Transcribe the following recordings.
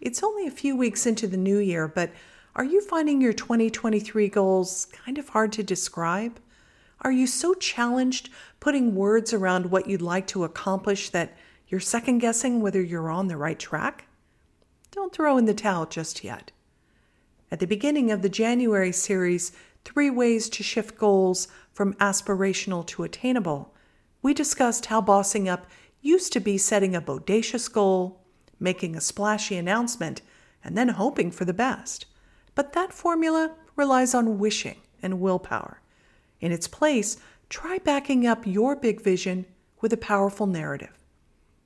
It's only a few weeks into the new year, but are you finding your 2023 goals kind of hard to describe? Are you so challenged putting words around what you'd like to accomplish that you're second guessing whether you're on the right track? Don't throw in the towel just yet. At the beginning of the January series, Three Ways to Shift Goals from Aspirational to Attainable, we discussed how bossing up used to be setting a bodacious goal, making a splashy announcement, and then hoping for the best. But that formula relies on wishing and willpower. In its place, try backing up your big vision with a powerful narrative.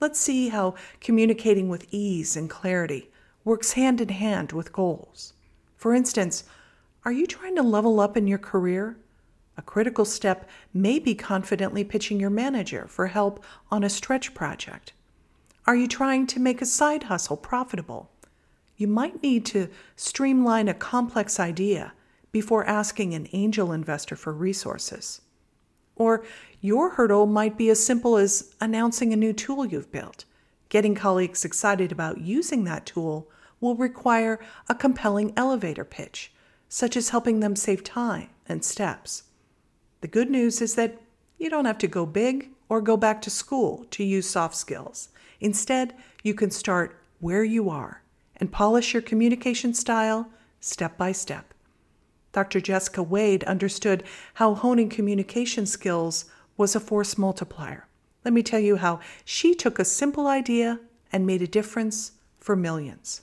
Let's see how communicating with ease and clarity works hand in hand with goals. For instance, are you trying to level up in your career? A critical step may be confidently pitching your manager for help on a stretch project. Are you trying to make a side hustle profitable? You might need to streamline a complex idea before asking an angel investor for resources. Or your hurdle might be as simple as announcing a new tool you've built. Getting colleagues excited about using that tool will require a compelling elevator pitch, such as helping them save time and steps. The good news is that you don't have to go big or go back to school to use soft skills. Instead, you can start where you are and polish your communication style step by step. Dr. Jessica Wade understood how honing communication skills was a force multiplier. Let me tell you how she took a simple idea and made a difference for millions.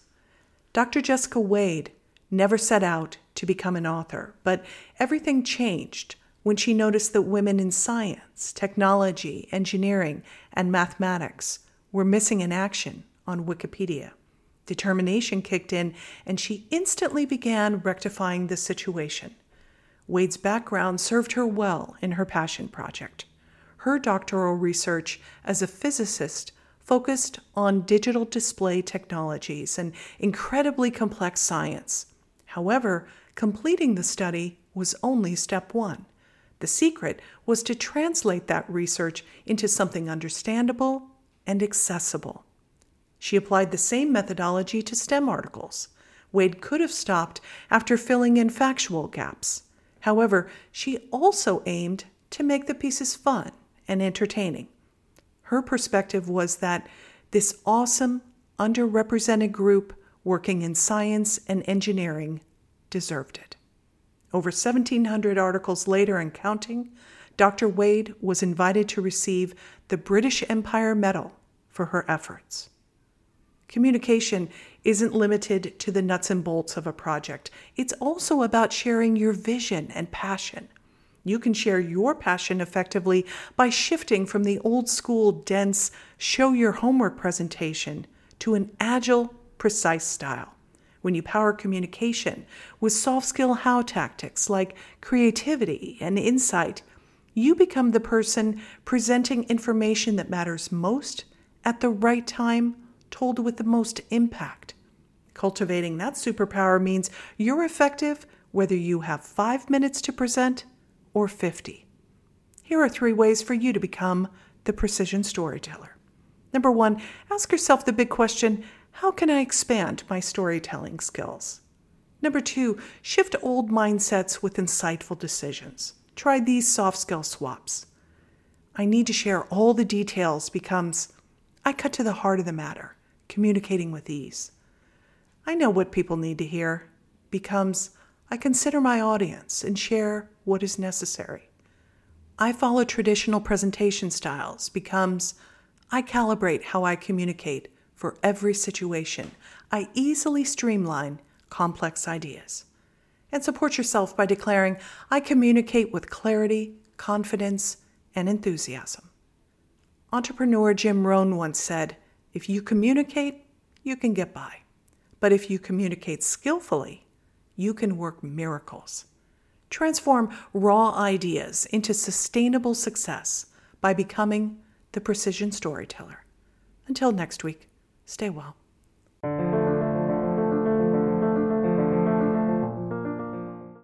Dr. Jessica Wade never set out to become an author, but everything changed when she noticed that women in science, technology, engineering, and mathematics were missing in action on Wikipedia. Determination kicked in, and she instantly began rectifying the situation. Wade's background served her well in her passion project. Her doctoral research as a physicist focused on digital display technologies and incredibly complex science. However, completing the study was only step one. The secret was to translate that research into something understandable and accessible. She applied the same methodology to STEM articles. Wade could have stopped after filling in factual gaps. However, she also aimed to make the pieces fun and entertaining. Her perspective was that this awesome, underrepresented group working in science and engineering deserved it. Over 1,700 articles later and counting, Dr. Wade was invited to receive the British Empire Medal for her efforts. Communication isn't limited to the nuts and bolts of a project, it's also about sharing your vision and passion. You can share your passion effectively by shifting from the old school, dense, show your homework presentation to an agile, precise style. When you power communication with soft skill how tactics like creativity and insight, you become the person presenting information that matters most at the right time, told with the most impact. Cultivating that superpower means you're effective whether you have five minutes to present or 50. Here are three ways for you to become the precision storyteller. Number one, ask yourself the big question how can I expand my storytelling skills? Number two, shift old mindsets with insightful decisions. Try these soft skill swaps. I need to share all the details becomes I cut to the heart of the matter, communicating with ease. I know what people need to hear becomes I consider my audience and share what is necessary. I follow traditional presentation styles becomes I calibrate how I communicate for every situation. I easily streamline complex ideas. And support yourself by declaring I communicate with clarity, confidence, and enthusiasm. Entrepreneur Jim Rohn once said, If you communicate, you can get by. But if you communicate skillfully, you can work miracles. Transform raw ideas into sustainable success by becoming the precision storyteller. Until next week, stay well.